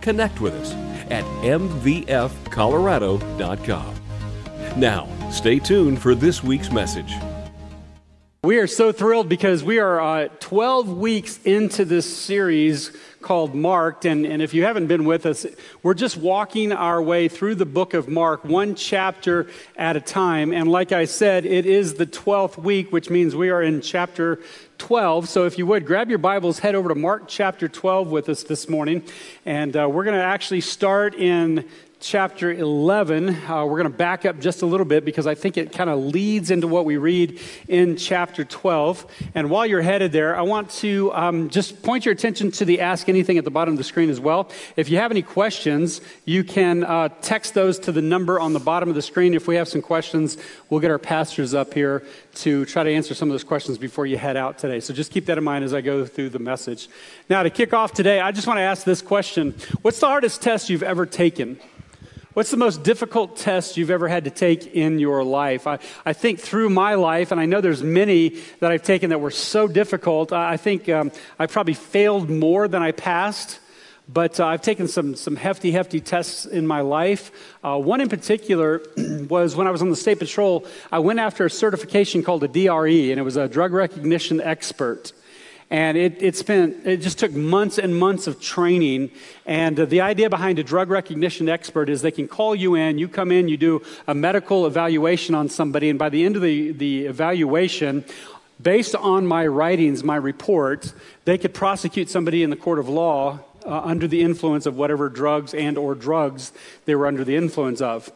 connect with us at mvfcolorado.com. Now, stay tuned for this week's message. We are so thrilled because we are uh, 12 weeks into this series called Marked. And, and if you haven't been with us, we're just walking our way through the book of Mark, one chapter at a time. And like I said, it is the 12th week, which means we are in chapter 12. So if you would, grab your Bibles, head over to Mark chapter 12 with us this morning. And uh, we're going to actually start in chapter 11. Uh, we're going to back up just a little bit because I think it kind of leads into what we read in chapter 12. And while you're headed there, I want to um, just point your attention to the Ask Anything at the bottom of the screen as well. If you have any questions, you can uh, text those to the number on the bottom of the screen. If we have some questions, we'll get our pastors up here to try to answer some of those questions before you head out today. So just keep that in mind as I go through the message. Now, to kick off today, I just want to ask this question What's the hardest test you've ever taken? What's the most difficult test you've ever had to take in your life? I, I think through my life, and I know there's many that I've taken that were so difficult, I, I think um, I probably failed more than I passed. But uh, I've taken some, some hefty, hefty tests in my life. Uh, one in particular was when I was on the State Patrol, I went after a certification called a DRE, and it was a drug recognition expert. And it, it spent, it just took months and months of training. And uh, the idea behind a drug recognition expert is they can call you in, you come in, you do a medical evaluation on somebody, and by the end of the, the evaluation, based on my writings, my report, they could prosecute somebody in the court of law uh, under the influence of whatever drugs and or drugs they were under the influence of.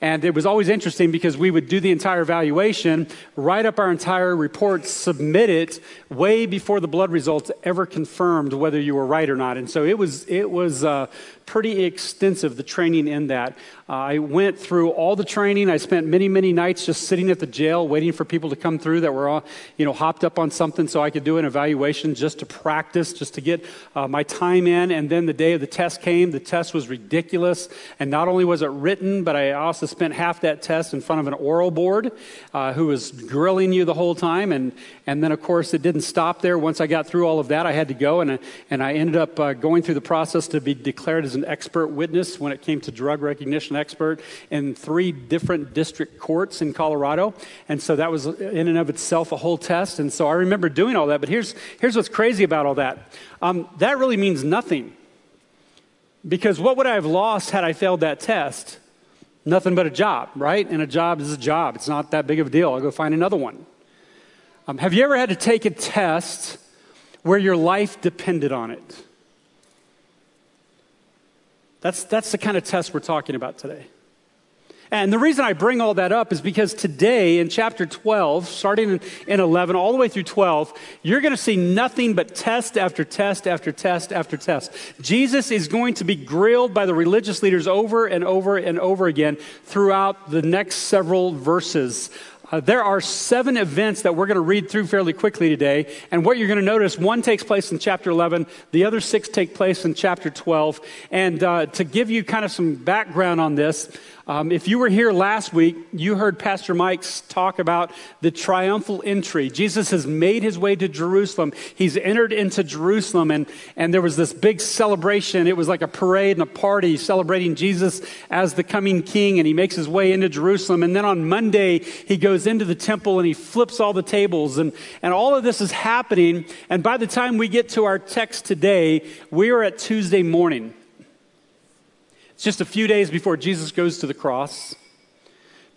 And it was always interesting because we would do the entire evaluation, write up our entire report, submit it way before the blood results ever confirmed whether you were right or not. And so it was, it was uh, pretty extensive, the training in that. Uh, I went through all the training. I spent many, many nights just sitting at the jail waiting for people to come through that were all, you know, hopped up on something so I could do an evaluation just to practice, just to get uh, my time in. And then the day of the test came. The test was ridiculous. And not only was it written, but I also spent half that test in front of an oral board uh, who was grilling you the whole time. And, and then, of course, it didn't stop there. Once I got through all of that, I had to go. And, and I ended up uh, going through the process to be declared as an expert witness when it came to drug recognition expert in three different district courts in Colorado. And so that was in and of itself a whole test. And so I remember doing all that. But here's, here's what's crazy about all that um, that really means nothing. Because what would I have lost had I failed that test? Nothing but a job, right? And a job is a job. It's not that big of a deal. I'll go find another one. Um, have you ever had to take a test where your life depended on it? That's, that's the kind of test we're talking about today. And the reason I bring all that up is because today in chapter 12, starting in, in 11, all the way through 12, you're going to see nothing but test after test after test after test. Jesus is going to be grilled by the religious leaders over and over and over again throughout the next several verses. Uh, there are seven events that we're going to read through fairly quickly today. And what you're going to notice, one takes place in chapter 11, the other six take place in chapter 12. And uh, to give you kind of some background on this, um, if you were here last week, you heard Pastor Mike's talk about the triumphal entry. Jesus has made his way to Jerusalem. He's entered into Jerusalem, and, and there was this big celebration. It was like a parade and a party celebrating Jesus as the coming king, and he makes his way into Jerusalem. And then on Monday, he goes into the temple and he flips all the tables, and, and all of this is happening. And by the time we get to our text today, we are at Tuesday morning. It's just a few days before Jesus goes to the cross.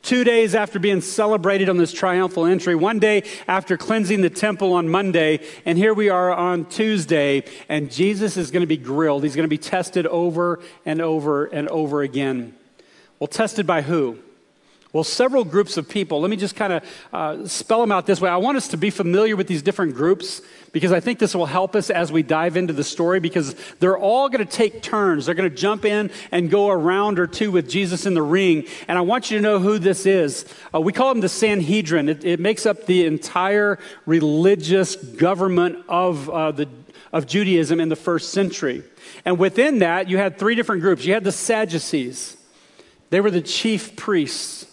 Two days after being celebrated on this triumphal entry, one day after cleansing the temple on Monday, and here we are on Tuesday, and Jesus is going to be grilled. He's going to be tested over and over and over again. Well, tested by who? Well, several groups of people. Let me just kind of uh, spell them out this way. I want us to be familiar with these different groups because I think this will help us as we dive into the story because they're all going to take turns. They're going to jump in and go a round or two with Jesus in the ring. And I want you to know who this is. Uh, we call them the Sanhedrin. It, it, makes up the entire religious government of, uh, the, of Judaism in the first century. And within that, you had three different groups. You had the Sadducees. They were the chief priests.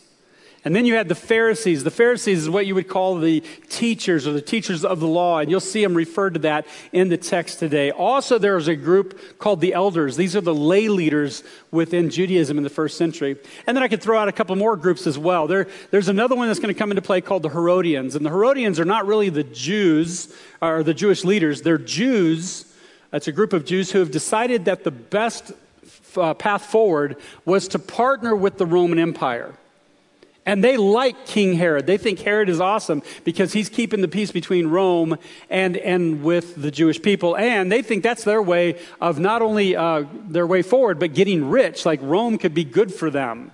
And then you had the Pharisees. The Pharisees is what you would call the teachers or the teachers of the law, and you'll see them referred to that in the text today. Also, there was a group called the elders. These are the lay leaders within Judaism in the first century. And then I could throw out a couple more groups as well. There, there's another one that's going to come into play called the Herodians. And the Herodians are not really the Jews or the Jewish leaders, they're Jews. It's a group of Jews who have decided that the best uh, path forward was to partner with the Roman Empire. And they like King Herod. They think Herod is awesome because he's keeping the peace between Rome and, and with the Jewish people. And they think that's their way of not only uh, their way forward, but getting rich. Like Rome could be good for them.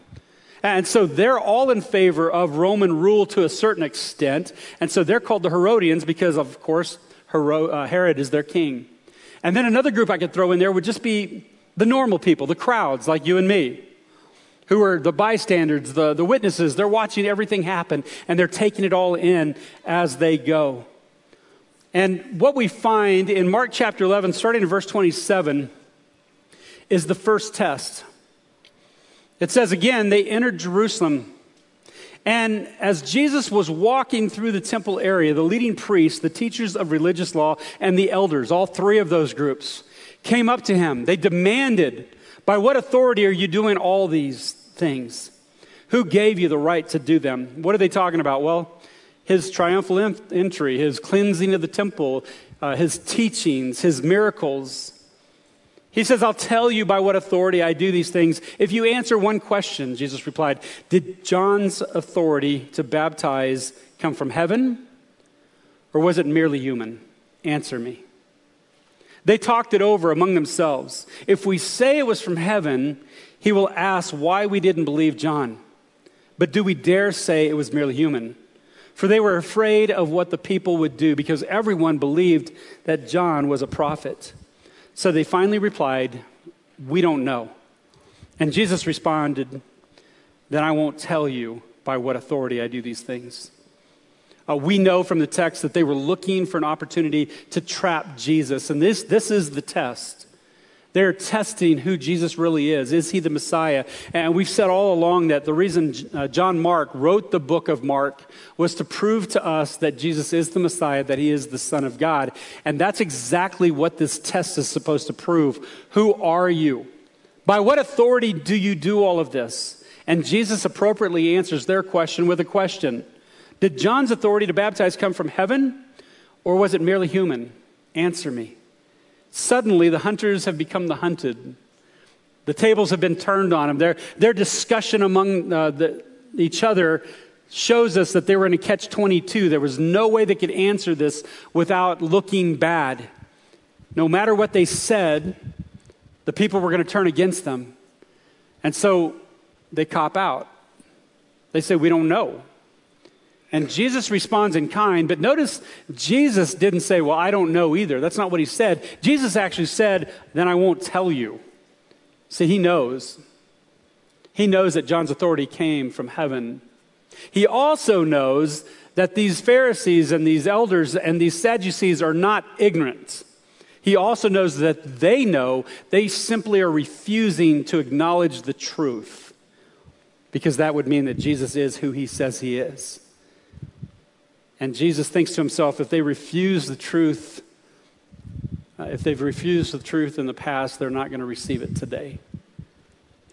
And so they're all in favor of Roman rule to a certain extent. And so they're called the Herodians because, of course, uh, Herod is their king. And then another group I could throw in there would just be the normal people, the crowds like you and me who are the bystanders, the, the witnesses. They're watching everything happen and they're taking it all in as they go. And what we find in Mark chapter 11, starting in verse 27, is the first test. It says again, they entered Jerusalem. And as Jesus was walking through the temple area, the leading priests, the teachers of religious law, and the elders, all three of those groups, came up to him. They demanded by what authority are you doing all these things? Who gave you the right to do them? What are they talking about? Well, his triumphal entry, his cleansing of the temple, uh, his teachings, his miracles. He says, I'll tell you by what authority I do these things. If you answer one question, Jesus replied, Did John's authority to baptize come from heaven, or was it merely human? Answer me. They talked it over among themselves. If we say it was from heaven, he will ask why we didn't believe John. But do we dare say it was merely human? For they were afraid of what the people would do because everyone believed that John was a prophet. So they finally replied, We don't know. And Jesus responded, Then I won't tell you by what authority I do these things. Uh, we know from the text that they were looking for an opportunity to trap Jesus. And this, this is the test. They're testing who Jesus really is. Is he the Messiah? And we've said all along that the reason uh, John Mark wrote the book of Mark was to prove to us that Jesus is the Messiah, that he is the Son of God. And that's exactly what this test is supposed to prove. Who are you? By what authority do you do all of this? And Jesus appropriately answers their question with a question did John's authority to baptize come from heaven, or was it merely human? Answer me. Suddenly, the hunters have become the hunted. The tables have been turned on them. Their, their discussion among uh, the, each other shows us that they were in a catch 22. There was no way they could answer this without looking bad. No matter what they said, the people were going to turn against them. And so they cop out. They say, We don't know. And Jesus responds in kind, but notice Jesus didn't say, Well, I don't know either. That's not what he said. Jesus actually said, Then I won't tell you. See, he knows. He knows that John's authority came from heaven. He also knows that these Pharisees and these elders and these Sadducees are not ignorant. He also knows that they know they simply are refusing to acknowledge the truth because that would mean that Jesus is who he says he is. And Jesus thinks to himself if they refuse the truth, uh, if they've refused the truth in the past, they're not going to receive it today.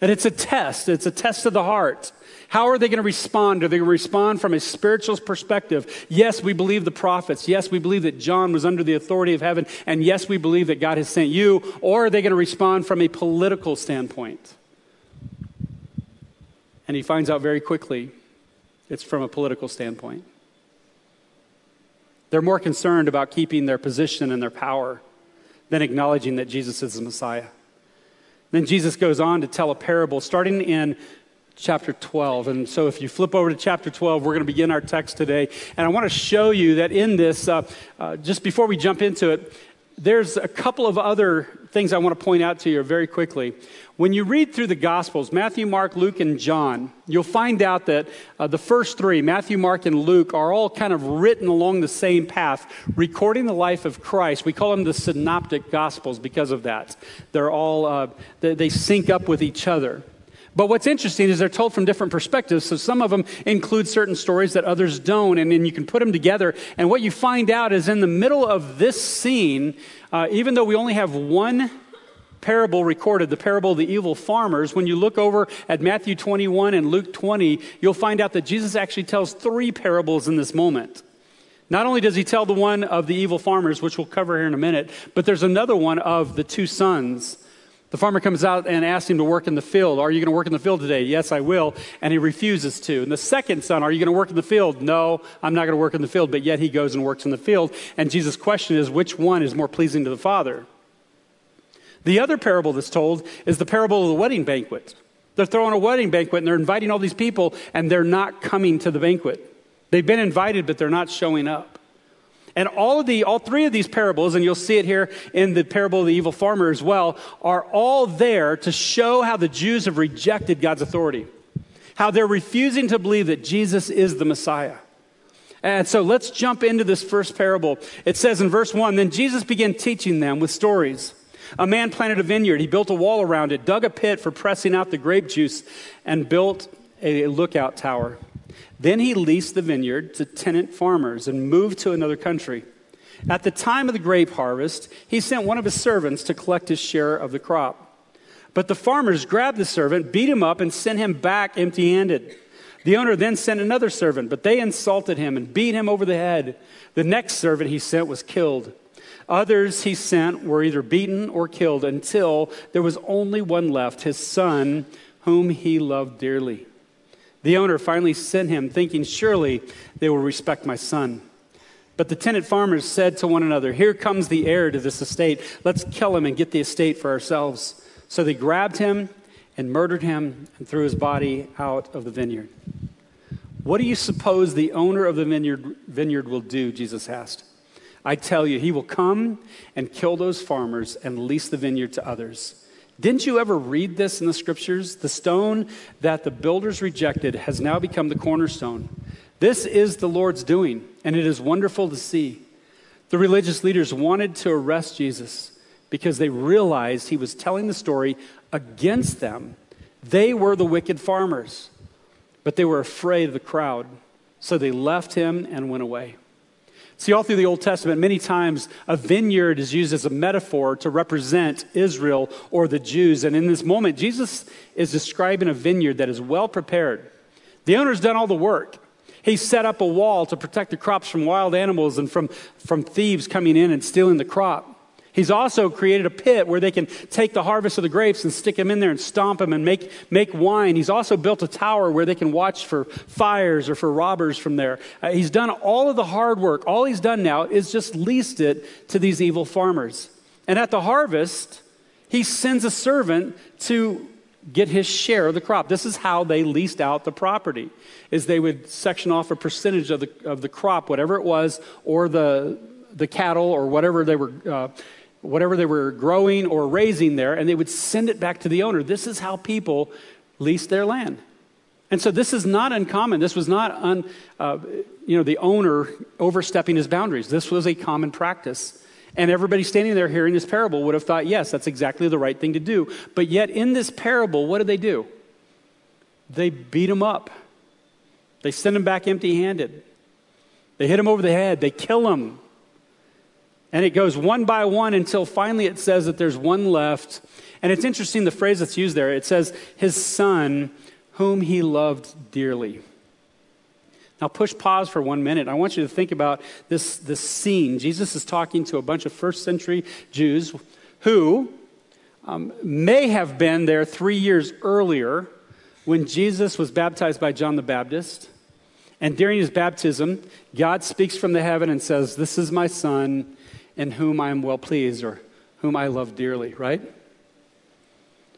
And it's a test, it's a test of the heart. How are they going to respond? Are they going to respond from a spiritual perspective? Yes, we believe the prophets. Yes, we believe that John was under the authority of heaven. And yes, we believe that God has sent you. Or are they going to respond from a political standpoint? And he finds out very quickly it's from a political standpoint. They're more concerned about keeping their position and their power than acknowledging that Jesus is the Messiah. Then Jesus goes on to tell a parable starting in chapter 12. And so if you flip over to chapter 12, we're going to begin our text today. And I want to show you that in this, uh, uh, just before we jump into it, there's a couple of other things I want to point out to you very quickly. When you read through the Gospels, Matthew, Mark, Luke, and John, you'll find out that uh, the first three, Matthew, Mark, and Luke, are all kind of written along the same path, recording the life of Christ. We call them the synoptic Gospels because of that. They're all, uh, they, they sync up with each other. But what's interesting is they're told from different perspectives. So some of them include certain stories that others don't, and then you can put them together. And what you find out is in the middle of this scene, uh, even though we only have one parable recorded, the parable of the evil farmers, when you look over at Matthew 21 and Luke 20, you'll find out that Jesus actually tells three parables in this moment. Not only does he tell the one of the evil farmers, which we'll cover here in a minute, but there's another one of the two sons. The farmer comes out and asks him to work in the field. Are you going to work in the field today? Yes, I will. And he refuses to. And the second son, Are you going to work in the field? No, I'm not going to work in the field. But yet he goes and works in the field. And Jesus' question is, Which one is more pleasing to the Father? The other parable that's told is the parable of the wedding banquet. They're throwing a wedding banquet and they're inviting all these people, and they're not coming to the banquet. They've been invited, but they're not showing up. And all of the, all three of these parables, and you'll see it here in the parable of the evil farmer as well, are all there to show how the Jews have rejected God's authority, how they're refusing to believe that Jesus is the Messiah. And so let's jump into this first parable. It says in verse 1 Then Jesus began teaching them with stories. A man planted a vineyard. He built a wall around it, dug a pit for pressing out the grape juice, and built a lookout tower. Then he leased the vineyard to tenant farmers and moved to another country. At the time of the grape harvest, he sent one of his servants to collect his share of the crop. But the farmers grabbed the servant, beat him up, and sent him back empty handed. The owner then sent another servant, but they insulted him and beat him over the head. The next servant he sent was killed. Others he sent were either beaten or killed until there was only one left, his son, whom he loved dearly. The owner finally sent him, thinking, Surely they will respect my son. But the tenant farmers said to one another, Here comes the heir to this estate. Let's kill him and get the estate for ourselves. So they grabbed him and murdered him and threw his body out of the vineyard. What do you suppose the owner of the vineyard, vineyard will do? Jesus asked. I tell you, he will come and kill those farmers and lease the vineyard to others. Didn't you ever read this in the scriptures? The stone that the builders rejected has now become the cornerstone. This is the Lord's doing, and it is wonderful to see. The religious leaders wanted to arrest Jesus because they realized he was telling the story against them. They were the wicked farmers, but they were afraid of the crowd, so they left him and went away. See, all through the Old Testament, many times a vineyard is used as a metaphor to represent Israel or the Jews. And in this moment, Jesus is describing a vineyard that is well prepared. The owner's done all the work. He set up a wall to protect the crops from wild animals and from, from thieves coming in and stealing the crop. He's also created a pit where they can take the harvest of the grapes and stick them in there and stomp them and make, make wine. He's also built a tower where they can watch for fires or for robbers from there. Uh, he's done all of the hard work. All he's done now is just leased it to these evil farmers. And at the harvest, he sends a servant to get his share of the crop. This is how they leased out the property. Is they would section off a percentage of the, of the crop, whatever it was, or the, the cattle or whatever they were uh, whatever they were growing or raising there, and they would send it back to the owner. This is how people leased their land. And so this is not uncommon. This was not un, uh, you know, the owner overstepping his boundaries. This was a common practice. And everybody standing there hearing this parable would have thought, yes, that's exactly the right thing to do. But yet, in this parable, what did they do? They beat him up. They send him back empty handed. They hit him over the head. They kill him. And it goes one by one until finally it says that there's one left. And it's interesting the phrase that's used there. It says, his son, whom he loved dearly. Now, push pause for one minute. I want you to think about this, this scene. Jesus is talking to a bunch of first century Jews who um, may have been there three years earlier when Jesus was baptized by John the Baptist. And during his baptism, God speaks from the heaven and says, This is my son in whom I am well pleased or whom I love dearly, right?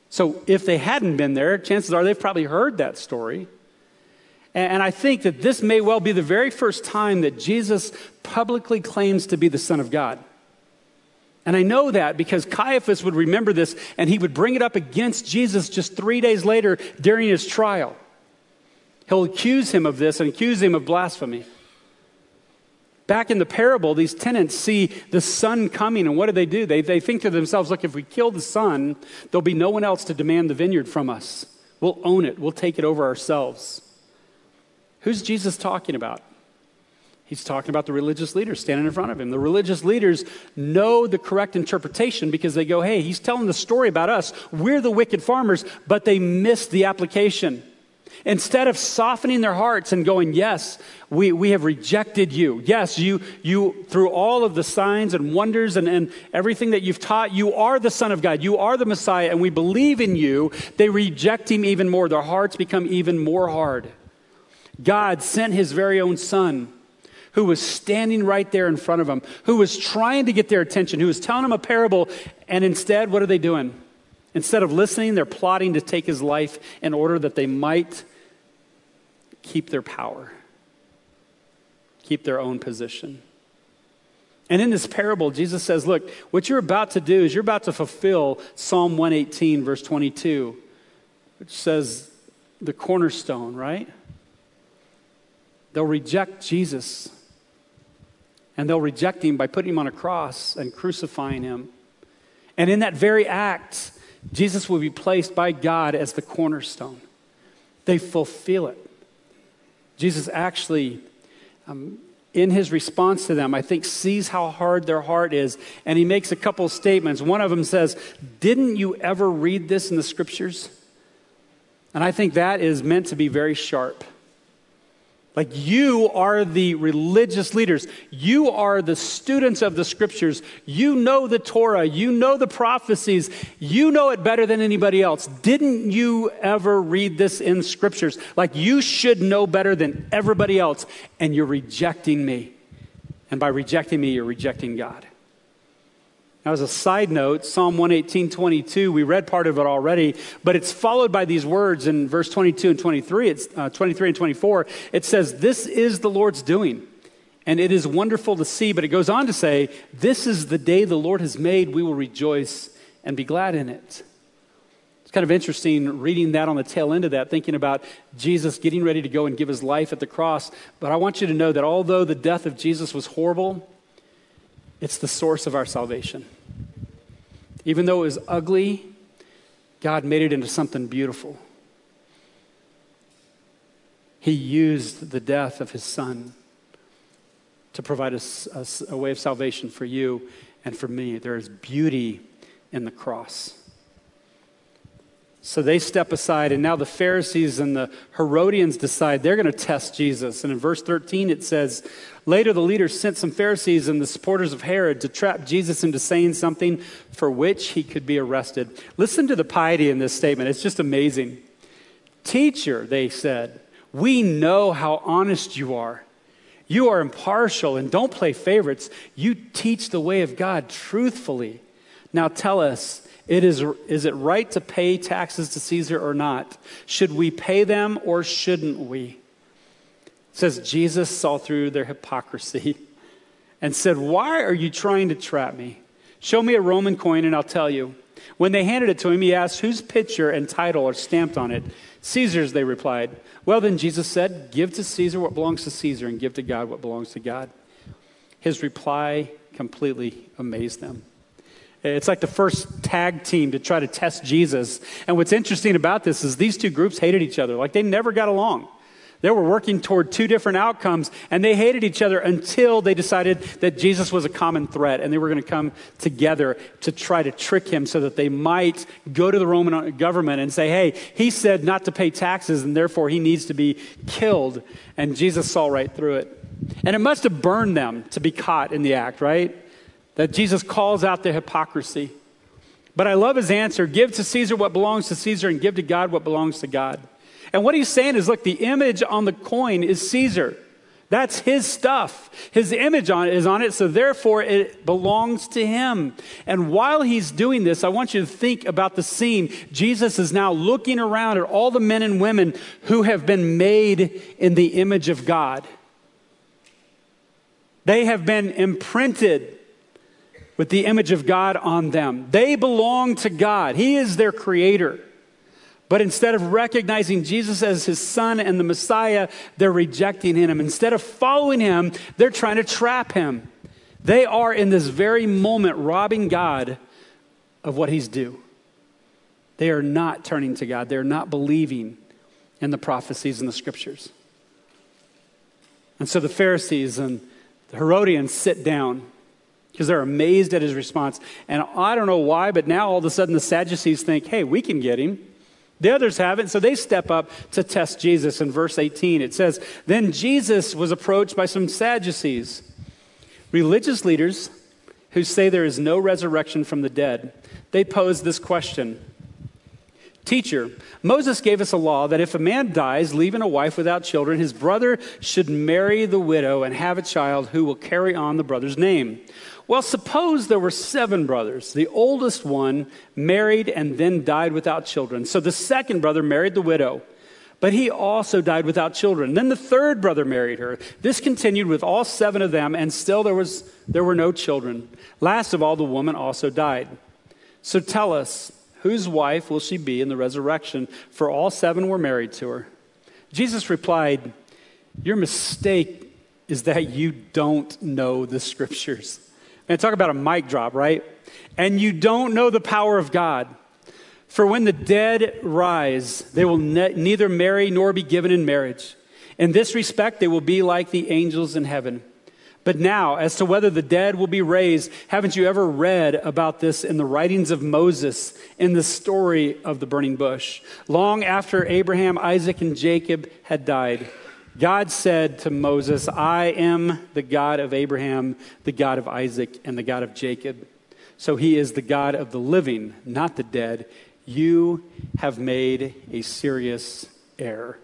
So if they hadn't been there, chances are they've probably heard that story. And I think that this may well be the very first time that Jesus publicly claims to be the Son of God. And I know that because Caiaphas would remember this and he would bring it up against Jesus just three days later during his trial. He'll accuse him of this and accuse him of blasphemy. Back in the parable, these tenants see the son coming, and what do they do? They, they think to themselves, look, if we kill the son, there'll be no one else to demand the vineyard from us. We'll own it, we'll take it over ourselves. Who's Jesus talking about? He's talking about the religious leaders standing in front of him. The religious leaders know the correct interpretation because they go, hey, he's telling the story about us. We're the wicked farmers, but they miss the application. Instead of softening their hearts and going, Yes, we, we have rejected you. Yes, you, you, through all of the signs and wonders and, and everything that you've taught, you are the Son of God. You are the Messiah, and we believe in you. They reject him even more. Their hearts become even more hard. God sent his very own Son who was standing right there in front of them, who was trying to get their attention, who was telling them a parable, and instead, what are they doing? Instead of listening, they're plotting to take his life in order that they might keep their power, keep their own position. And in this parable, Jesus says, Look, what you're about to do is you're about to fulfill Psalm 118, verse 22, which says, the cornerstone, right? They'll reject Jesus. And they'll reject him by putting him on a cross and crucifying him. And in that very act, Jesus will be placed by God as the cornerstone. They fulfill it. Jesus actually, um, in his response to them, I think sees how hard their heart is, and he makes a couple statements. One of them says, Didn't you ever read this in the scriptures? And I think that is meant to be very sharp. Like you are the religious leaders. You are the students of the scriptures. You know the Torah. You know the prophecies. You know it better than anybody else. Didn't you ever read this in scriptures? Like you should know better than everybody else, and you're rejecting me. And by rejecting me, you're rejecting God. Now, as a side note, Psalm 118, 22, we read part of it already, but it's followed by these words in verse 22 and 23. It's uh, 23 and 24. It says, This is the Lord's doing, and it is wonderful to see. But it goes on to say, This is the day the Lord has made. We will rejoice and be glad in it. It's kind of interesting reading that on the tail end of that, thinking about Jesus getting ready to go and give his life at the cross. But I want you to know that although the death of Jesus was horrible, it's the source of our salvation. Even though it was ugly, God made it into something beautiful. He used the death of his son to provide a, a, a, way of salvation for you and for me. There is beauty in the cross. So they step aside, and now the Pharisees and the Herodians decide they're going to test Jesus. And in verse 13, it says, Later, the leaders sent some Pharisees and the supporters of Herod to trap Jesus into saying something for which he could be arrested. Listen to the piety in this statement. It's just amazing. Teacher, they said, we know how honest you are. You are impartial and don't play favorites. You teach the way of God truthfully. Now tell us, it is, is it right to pay taxes to Caesar or not? Should we pay them or shouldn't we? says Jesus saw through their hypocrisy and said, Why are you trying to trap me? Show me a Roman coin and I'll tell you. When they handed it to him, he asked, Whose picture and title are stamped on it? Caesar's, they replied. Well, then Jesus said, Give to Caesar what belongs to Caesar and give to God what belongs to God. His reply completely amazed them. It's like the first tag team to try to test Jesus. And what's interesting about this is these two groups hated each other. Like they never got along. They were working toward two different outcomes, and they hated each other until they decided that Jesus was a common threat, and they were going to come together to try to trick him so that they might go to the Roman government and say, hey, he said not to pay taxes, and therefore he needs to be killed. And Jesus saw right through it. And it must have burned them to be caught in the act, right? That Jesus calls out their hypocrisy. But I love his answer give to Caesar what belongs to Caesar, and give to God what belongs to God. And what he's saying is look, the image on the coin is Caesar. That's his stuff. His image on it is on it, so therefore it belongs to him. And while he's doing this, I want you to think about the scene. Jesus is now looking around at all the men and women who have been made in the image of God. They have been imprinted with the image of God on them. They belong to God. He is their creator. But instead of recognizing Jesus as his son and the Messiah, they're rejecting him. Instead of following him, they're trying to trap him. They are in this very moment robbing God of what he's due. They are not turning to God, they're not believing in the prophecies and the scriptures. And so the Pharisees and the Herodians sit down because they're amazed at his response. And I don't know why, but now all of a sudden the Sadducees think, hey, we can get him. The others haven't, so they step up to test Jesus. In verse 18, it says, Then Jesus was approached by some Sadducees, religious leaders who say there is no resurrection from the dead. They pose this question Teacher, Moses gave us a law that if a man dies, leaving a wife without children, his brother should marry the widow and have a child who will carry on the brother's name. Well, suppose there were seven brothers. The oldest one married and then died without children. So the second brother married the widow, but he also died without children. Then the third brother married her. This continued with all seven of them, and still there, was, there were no children. Last of all, the woman also died. So tell us, whose wife will she be in the resurrection? For all seven were married to her. Jesus replied, Your mistake is that you don't know the scriptures and talk about a mic drop, right? And you don't know the power of God. For when the dead rise, they will ne- neither marry nor be given in marriage. In this respect, they will be like the angels in heaven. But now, as to whether the dead will be raised, haven't you ever read about this in the writings of Moses in the story of the burning bush? Long after Abraham, Isaac, and Jacob had died, God said to Moses, I am the God of Abraham, the God of Isaac, and the God of Jacob. So he is the God of the living, not the dead. You have made a serious error.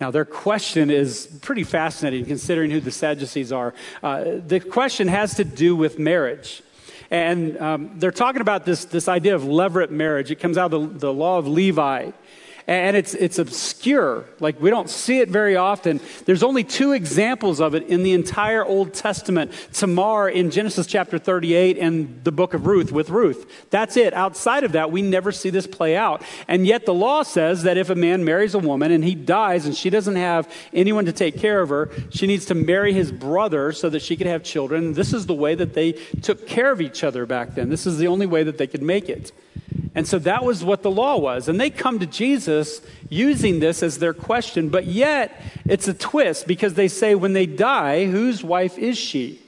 Now, their question is pretty fascinating considering who the Sadducees are. Uh, the question has to do with marriage. And um, they're talking about this, this idea of levirate marriage. It comes out of the, the law of Levi and it's, it's obscure. Like we don't see it very often. There's only two examples of it in the entire Old Testament Tamar in Genesis chapter 38 and the book of Ruth with Ruth. That's it. Outside of that, we never see this play out. And yet the law says that if a man marries a woman and he dies and she doesn't have anyone to take care of her, she needs to marry his brother so that she could have children. This is the way that they took care of each other back then. This is the only way that they could make it. And so that was what the law was. And they come to Jesus using this as their question, but yet it's a twist because they say, when they die, whose wife is she?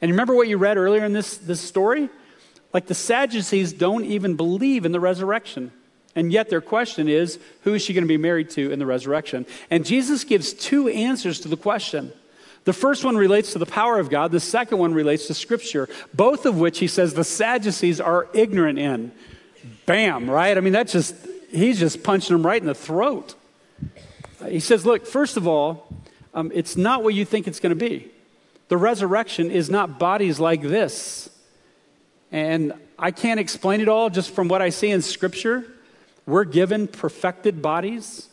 And remember what you read earlier in this, this story? Like the Sadducees don't even believe in the resurrection. And yet their question is, who is she going to be married to in the resurrection? And Jesus gives two answers to the question. The first one relates to the power of God, the second one relates to Scripture, both of which he says the Sadducees are ignorant in bam, right? I mean, that's just, he's just punching them right in the throat. He says, look, first of all, um, it's not what you think it's going to be. The resurrection is not bodies like this. And I can't explain it all just from what I see in Scripture. We're given perfected bodies.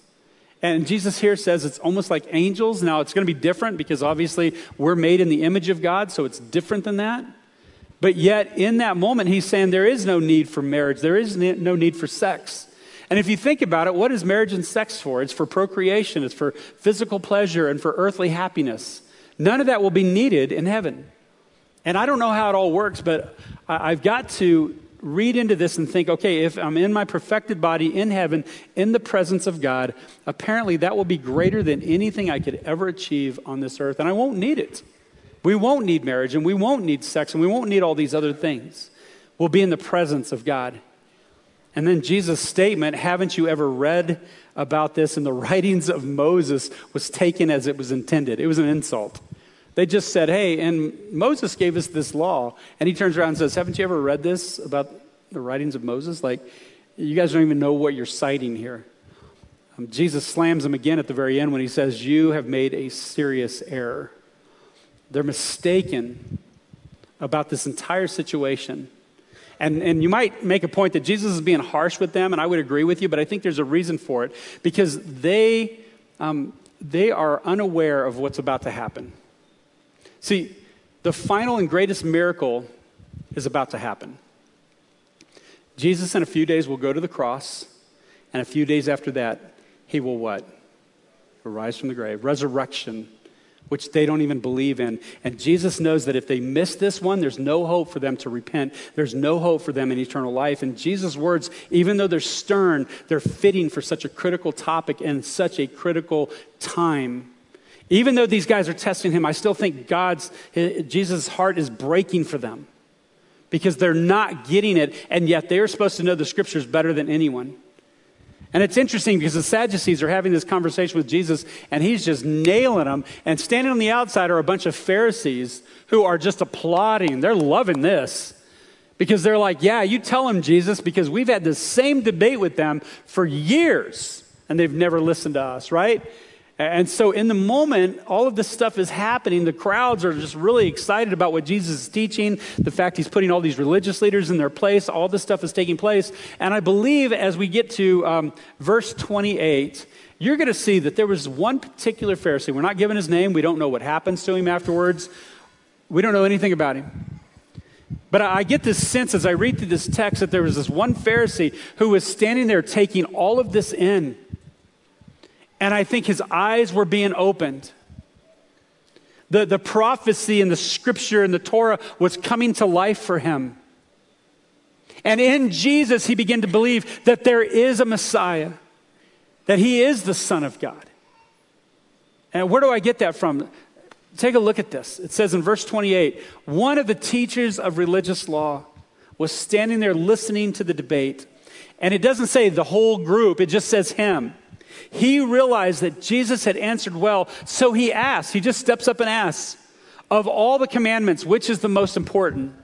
And Jesus here says it's almost like angels. Now, it's going to be different because obviously we're made in the image of God, so it's different than that. But yet, in that moment, he's saying there is no need for marriage, there is no need for sex. And if you think about it, what is marriage and sex for? It's for procreation, it's for physical pleasure, and for earthly happiness. None of that will be needed in heaven. And I don't know how it all works, but I've got to read into this and think okay, if I'm in my perfected body in heaven, in the presence of God, apparently that will be greater than anything I could ever achieve on this earth, and I won't need it. We won't need marriage and we won't need sex and we won't need all these other things. We'll be in the presence of God. And then Jesus' statement, haven't you ever read about this in the writings of Moses, was taken as it was intended. It was an insult. They just said, hey, and Moses gave us this law. And he turns around and says, haven't you ever read this about the writings of Moses? Like, you guys don't even know what you're citing here. Um, Jesus slams them again at the very end when he says, You have made a serious error. They're mistaken about this entire situation. And, and you might make a point that Jesus is being harsh with them, and I would agree with you, but I think there's a reason for it because they, um, they are unaware of what's about to happen. See, the final and greatest miracle is about to happen. Jesus, in a few days, will go to the cross, and a few days after that, he will what? Arise from the grave. Resurrection which they don't even believe in. And Jesus knows that if they miss this one, there's no hope for them to repent. There's no hope for them in eternal life. And Jesus' words, even though they're stern, they're fitting for such a critical topic and such a critical time. Even though these guys are testing him, I still think God's, eh, Jesus' heart is breaking for them because they're not getting it, and yet they are supposed to know the scriptures better than anyone. And it's interesting because the Sadducees are having this conversation with Jesus, and he's just nailing them. And standing on the outside are a bunch of Pharisees who are just applauding. They're loving this because they're like, Yeah, you tell them, Jesus, because we've had the same debate with them for years, and they've never listened to us, right? And so, in the moment, all of this stuff is happening. The crowds are just really excited about what Jesus is teaching, the fact he's putting all these religious leaders in their place. All this stuff is taking place. And I believe as we get to um, verse 28, you're going to see that there was one particular Pharisee. We're not given his name, we don't know what happens to him afterwards, we don't know anything about him. But I get this sense as I read through this text that there was this one Pharisee who was standing there taking all of this in. And I think his eyes were being opened. The, the prophecy and the scripture and the Torah was coming to life for him. And in Jesus, he began to believe that there is a Messiah, that he is the Son of God. And where do I get that from? Take a look at this. It says in verse 28 one of the teachers of religious law was standing there listening to the debate. And it doesn't say the whole group, it just says him. He realized that Jesus had answered well, so he asked, he just steps up and asks, Of all the commandments, which is the most important?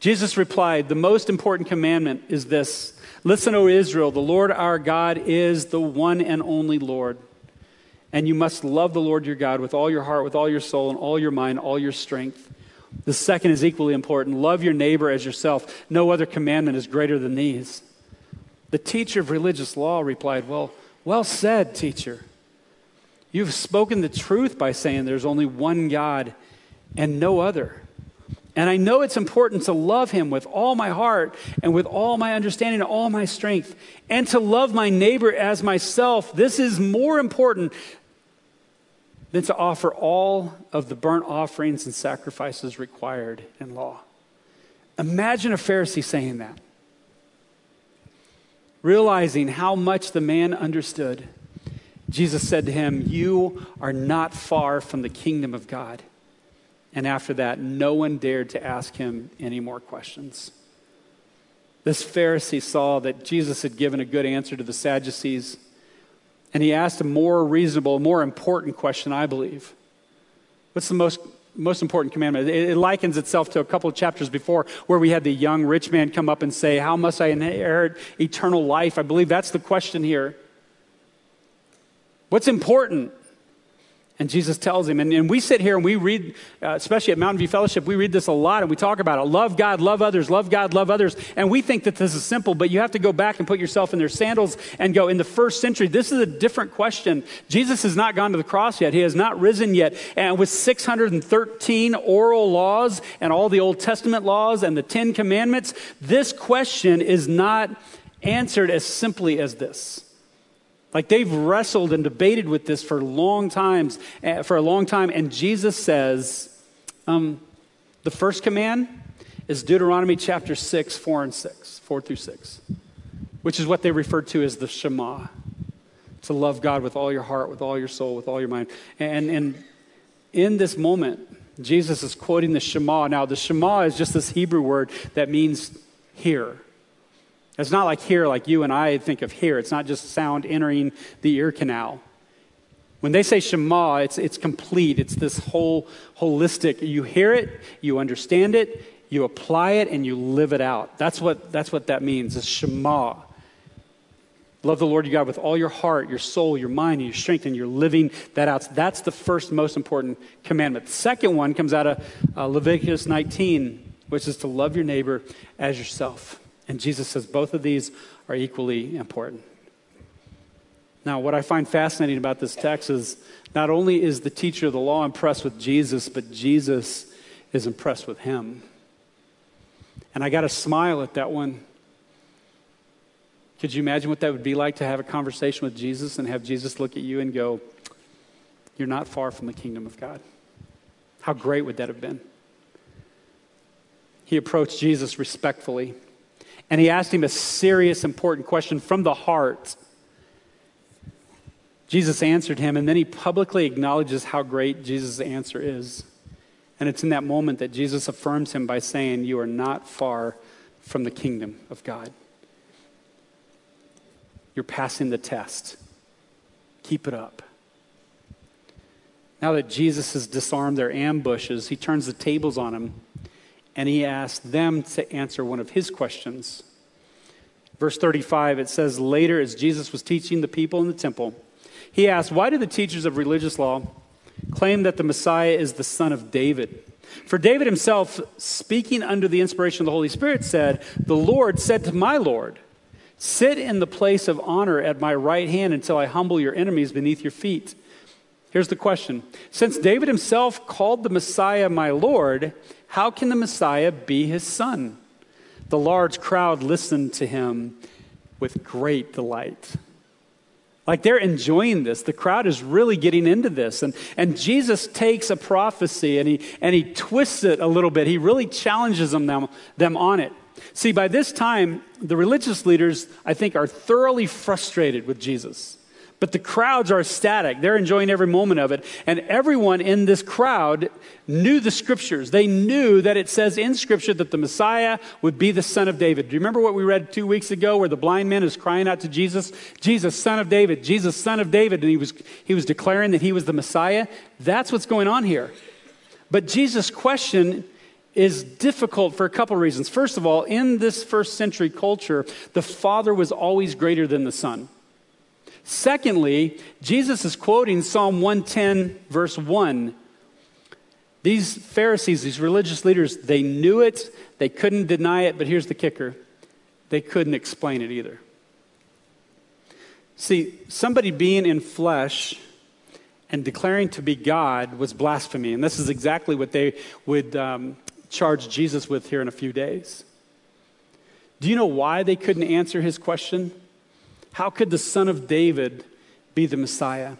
Jesus replied, The most important commandment is this Listen, O Israel, the Lord our God is the one and only Lord. And you must love the Lord your God with all your heart, with all your soul, and all your mind, all your strength. The second is equally important love your neighbor as yourself. No other commandment is greater than these. The teacher of religious law replied, Well, well said, teacher. You've spoken the truth by saying there's only one God and no other. And I know it's important to love him with all my heart and with all my understanding and all my strength, and to love my neighbor as myself. This is more important than to offer all of the burnt offerings and sacrifices required in law. Imagine a Pharisee saying that realizing how much the man understood, Jesus said to him, You are not far from the kingdom of God. And after that, no one dared to ask him any more questions. This Pharisee saw that Jesus had given a good answer to the Sadducees, and he asked a more reasonable, more important question, I believe. What's the most most important commandment. It, it, likens itself to a couple of chapters before where we had the young rich man come up and say, How must I inherit eternal life? I believe that's the question here. What's important? And Jesus tells him, and, and we sit here and we read, uh, especially at Mountain View Fellowship, we read this a lot and we talk about it. Love God, love others, love God, love others. And we think that this is simple, but you have to go back and put yourself in their sandals and go, in the first century, this is a different question. Jesus has not gone to the cross yet, he has not risen yet. And with 613 oral laws and all the Old Testament laws and the Ten Commandments, this question is not answered as simply as this. Like they've wrestled and debated with this for long times, eh, for a long time, and Jesus says, um, the first command is Deuteronomy chapter 6, 4 and 6, 4 through 6, which is what they refer to as the Shema. To love God with all your heart, with all your soul, with all your mind. And, and in this moment, Jesus is quoting the Shema. Now, the Shema is just this Hebrew word that means hear. It's not like here, like you and I think of here. It's not just sound entering the ear canal. When they say Shema, it's, it's complete. It's this whole holistic. You hear it, you understand it, you apply it, and you live it out. That's what, that's what that means, is Shema. Love the Lord your God with all your heart, your soul, your mind, and your strength, and you're living that out. That's the first most important commandment. The second one comes out of uh, Leviticus 19, which is to love your neighbor as yourself. And Jesus says both of these are equally important. Now, what I find fascinating about this text is not only is the teacher of the law impressed with Jesus, but Jesus is impressed with him. And I got to smile at that one could you imagine what that would be like to have a conversation with Jesus and have Jesus look at you and go, You're not far from the kingdom of God? How great would that have been? He approached Jesus respectfully and he asked him a serious, important question from the heart. Jesus answered him, and then he publicly acknowledges how great Jesus' answer is. And it's in that moment that Jesus affirms him by saying, You are not far from the kingdom of God. You're passing the test. Keep it up. Now that Jesus has disarmed their ambushes, he turns the tables on them and he asked them to answer one of his questions. Verse 35, it says, Later, as Jesus was teaching the people in the temple, he asked, Why do the teachers of religious law claim that the Messiah is the son of David? For David himself, speaking under the inspiration of the Holy Spirit, said, The Lord said to my Lord, Sit in the place of honor at my right hand until I humble your enemies beneath your feet. Here's the question Since David himself called the Messiah my Lord, how can the Messiah be his son? The large crowd listened to him with great delight. Like they're enjoying this. The crowd is really getting into this. And, and Jesus takes a prophecy and he, and he twists it a little bit. He really challenges them, them, them on it. See, by this time, the religious leaders, I think, are thoroughly frustrated with Jesus. But the crowds are ecstatic. They're enjoying every moment of it. And everyone in this crowd knew the scriptures. They knew that it says in scripture that the Messiah would be the son of David. Do you remember what we read two weeks ago where the blind man is crying out to Jesus, Jesus, son of David, Jesus, son of David? And he was, he was declaring that he was the Messiah. That's what's going on here. But Jesus' question is difficult for a couple reasons. First of all, in this first century culture, the Father was always greater than the Son. Secondly, Jesus is quoting Psalm 110, verse 1. These Pharisees, these religious leaders, they knew it, they couldn't deny it, but here's the kicker they couldn't explain it either. See, somebody being in flesh and declaring to be God was blasphemy, and this is exactly what they would um, charge Jesus with here in a few days. Do you know why they couldn't answer his question? How could the son of David be the Messiah?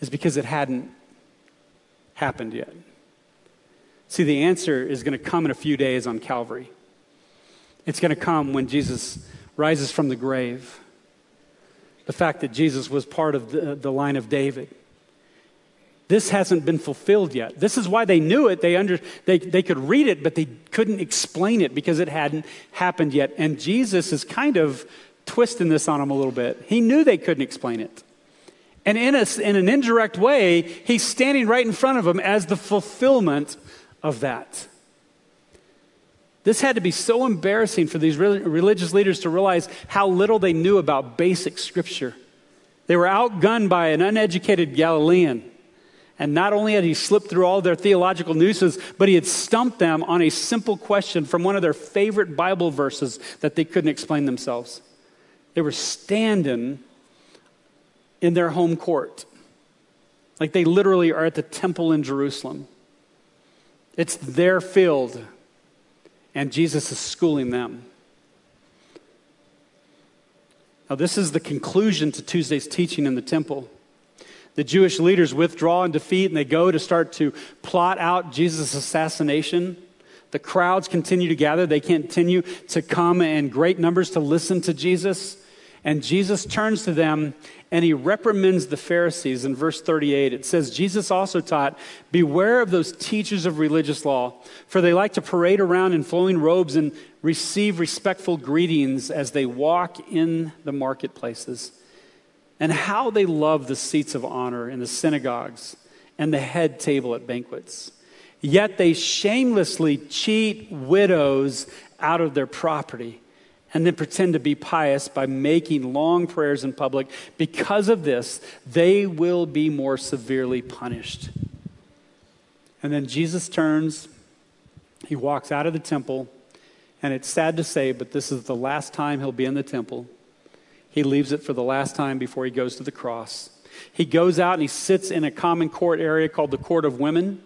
Is because it hadn't happened yet. See, the answer is going to come in a few days on Calvary. It's going to come when Jesus rises from the grave. The fact that Jesus was part of the, the line of David this hasn't been fulfilled yet. This is why they knew it. They, under, they, they could read it, but they couldn't explain it because it hadn't happened yet. And Jesus is kind of twisting this on them a little bit. He knew they couldn't explain it. And in, a, in an indirect way, he's standing right in front of them as the fulfillment of that. This had to be so embarrassing for these religious leaders to realize how little they knew about basic scripture. They were outgunned by an uneducated Galilean. And not only had he slipped through all their theological nooses, but he had stumped them on a simple question from one of their favorite Bible verses that they couldn't explain themselves. They were standing in their home court. Like they literally are at the temple in Jerusalem. It's their field, and Jesus is schooling them. Now, this is the conclusion to Tuesday's teaching in the temple. The Jewish leaders withdraw in defeat and they go to start to plot out Jesus' assassination. The crowds continue to gather. They continue to come in great numbers to listen to Jesus. And Jesus turns to them and he reprimands the Pharisees in verse 38. It says, Jesus also taught, Beware of those teachers of religious law, for they like to parade around in flowing robes and receive respectful greetings as they walk in the marketplaces and how they love the seats of honor in the synagogues and the head table at banquets. Yet they shamelessly cheat widows out of their property and then pretend to be pious by making long prayers in public. Because of this, they will be more severely punished. And then Jesus turns, he walks out of the temple, and it's sad to say, but this is the last time he'll be in the temple. He leaves it for the last time before he goes to the cross. He goes out and he sits in a common court area called the Court of Women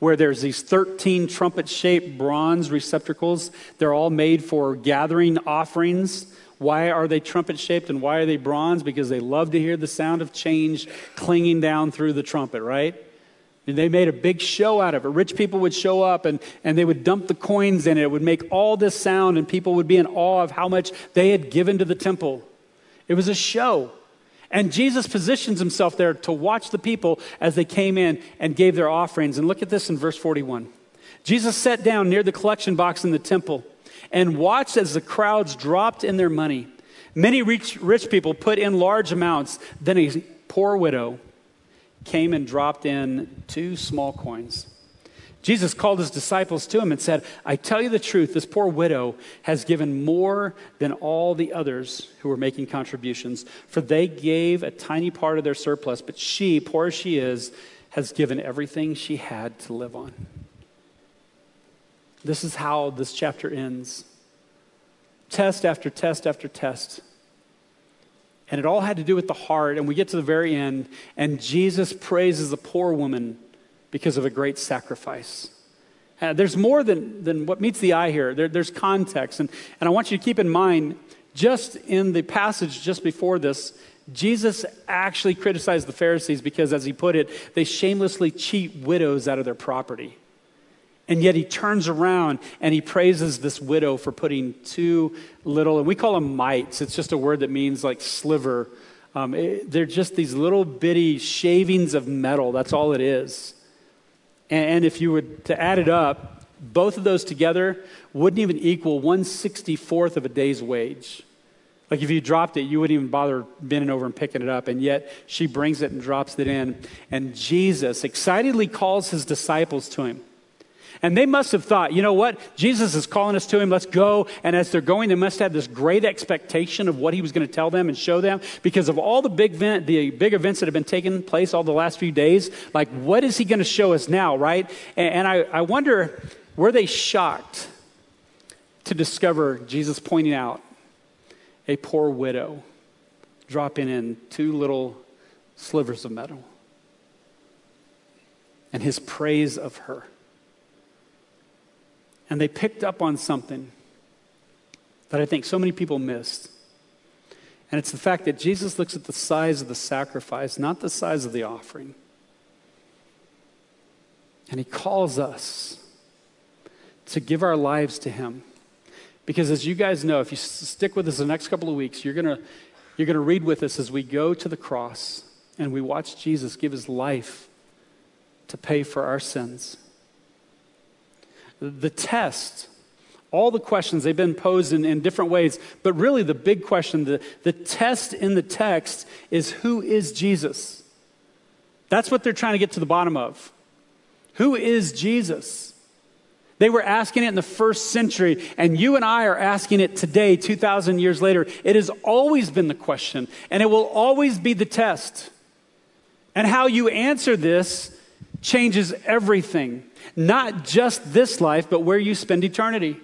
where there's these 13 trumpet shaped bronze receptacles. They're all made for gathering offerings. Why are they trumpet shaped and why are they bronze? Because they love to hear the sound of change clinging down through the trumpet, right? And they made a big show out of it. Rich people would show up and, and they would dump the coins in it. It would make all this sound, and people would be in awe of how much they had given to the temple. It was a show. And Jesus positions himself there to watch the people as they came in and gave their offerings. And look at this in verse 41. Jesus sat down near the collection box in the temple and watched as the crowds dropped in their money. Many rich, rich people put in large amounts. Then a poor widow came and dropped in two small coins. Jesus called his disciples to him and said, I tell you the truth, this poor widow has given more than all the others who were making contributions, for they gave a tiny part of their surplus, but she, poor as she is, has given everything she had to live on. This is how this chapter ends test after test after test. And it all had to do with the heart. And we get to the very end, and Jesus praises the poor woman because of a great sacrifice. Uh, there's more than, than what meets the eye here. There, there's context. And, and I want you to keep in mind, just in the passage just before this, Jesus actually criticized the Pharisees because, as he put it, they shamelessly cheat widows out of their property. And yet he turns around and he praises this widow for putting too little, and we call them mites. It's just a word that means like sliver. Um, it, they're just these little bitty shavings of metal. That's all it is. And if you were to add it up, both of those together wouldn't even equal 164th of a day's wage. Like if you dropped it, you wouldn't even bother bending over and picking it up. And yet she brings it and drops it in. And Jesus excitedly calls his disciples to him. And they must have thought, you know what? Jesus is calling us to him. Let's go. And as they're going, they must have this great expectation of what he was going to tell them and show them because of all the big, event, the big events that have been taking place all the last few days. Like, what is he going to show us now, right? And, and I, I wonder, were they shocked to discover Jesus pointing out a poor widow dropping in two little slivers of metal and his praise of her? And they picked up on something that I think so many people missed. And it's the fact that Jesus looks at the size of the sacrifice, not the size of the offering. And he calls us to give our lives to him. Because as you guys know, if you stick with us the next couple of weeks, you're going you're going to read with us as we go to the cross and we watch Jesus give his life to pay for our sins the test, all the questions, they've been posed in, in different ways, but really the big question, the, the test in the text is who is Jesus? That's what they're trying to get to the bottom of. Who is Jesus? They were asking it in the first century, and you and I are asking it today, 2,000 years later. It has always been the question, and it will always be the test. And how you answer this changes everything. Not just this life, but where you spend eternity.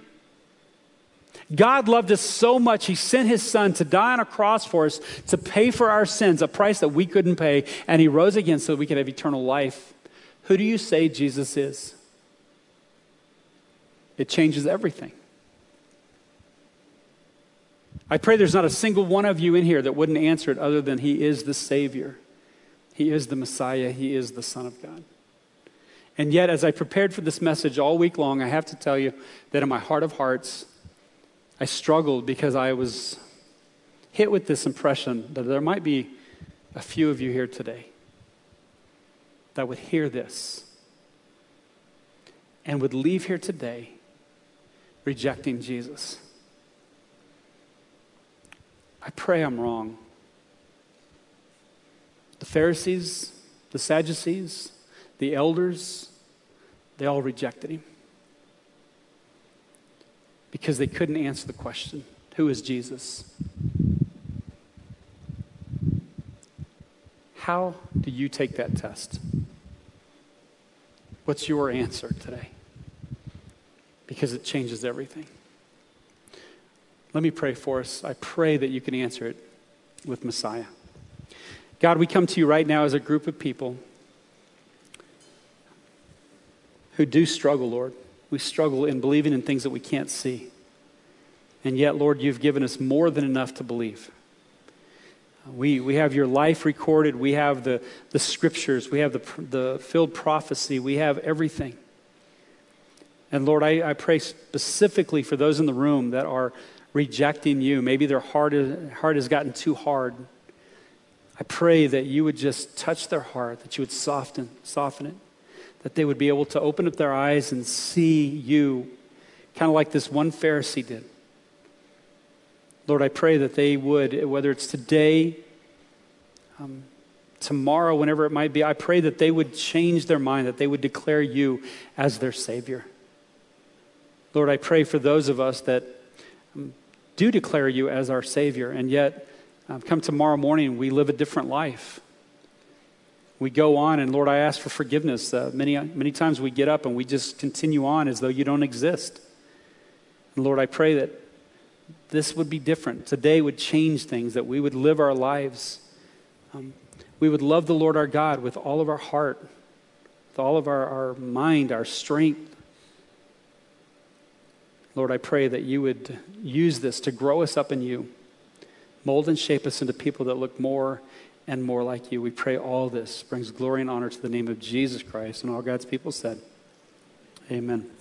God loved us so much, He sent His Son to die on a cross for us, to pay for our sins, a price that we couldn't pay, and He rose again so that we could have eternal life. Who do you say Jesus is? It changes everything. I pray there's not a single one of you in here that wouldn't answer it other than He is the Savior, He is the Messiah, He is the Son of God. And yet, as I prepared for this message all week long, I have to tell you that in my heart of hearts, I struggled because I was hit with this impression that there might be a few of you here today that would hear this and would leave here today rejecting Jesus. I pray I'm wrong. The Pharisees, the Sadducees, the elders, they all rejected him because they couldn't answer the question Who is Jesus? How do you take that test? What's your answer today? Because it changes everything. Let me pray for us. I pray that you can answer it with Messiah. God, we come to you right now as a group of people who do struggle, Lord. We struggle in believing in things that we can't see. And yet, Lord, you've given us more than enough to believe. We, we have your life recorded. We have the, the scriptures. We have the, the filled prophecy. We have everything. And Lord, I, I pray specifically for those in the room that are rejecting you. Maybe their heart, is, heart has gotten too hard. I pray that you would just touch their heart, that you would soften, soften it, that they would be able to open up their eyes and see you, kind of like this one Pharisee did. Lord, I pray that they would, whether it's today, um, tomorrow, whenever it might be, I pray that they would change their mind, that they would declare you as their Savior. Lord, I pray for those of us that um, do declare you as our Savior, and yet um, come tomorrow morning, we live a different life. We go on, and Lord, I ask for forgiveness. Uh, many, many times we get up and we just continue on as though you don't exist. And Lord, I pray that this would be different. Today would change things, that we would live our lives. Um, we would love the Lord our God with all of our heart, with all of our, our mind, our strength. Lord, I pray that you would use this to grow us up in you, mold and shape us into people that look more and more like you. We pray all this brings glory and honor to the name of Jesus Christ. And all God's people said, Amen.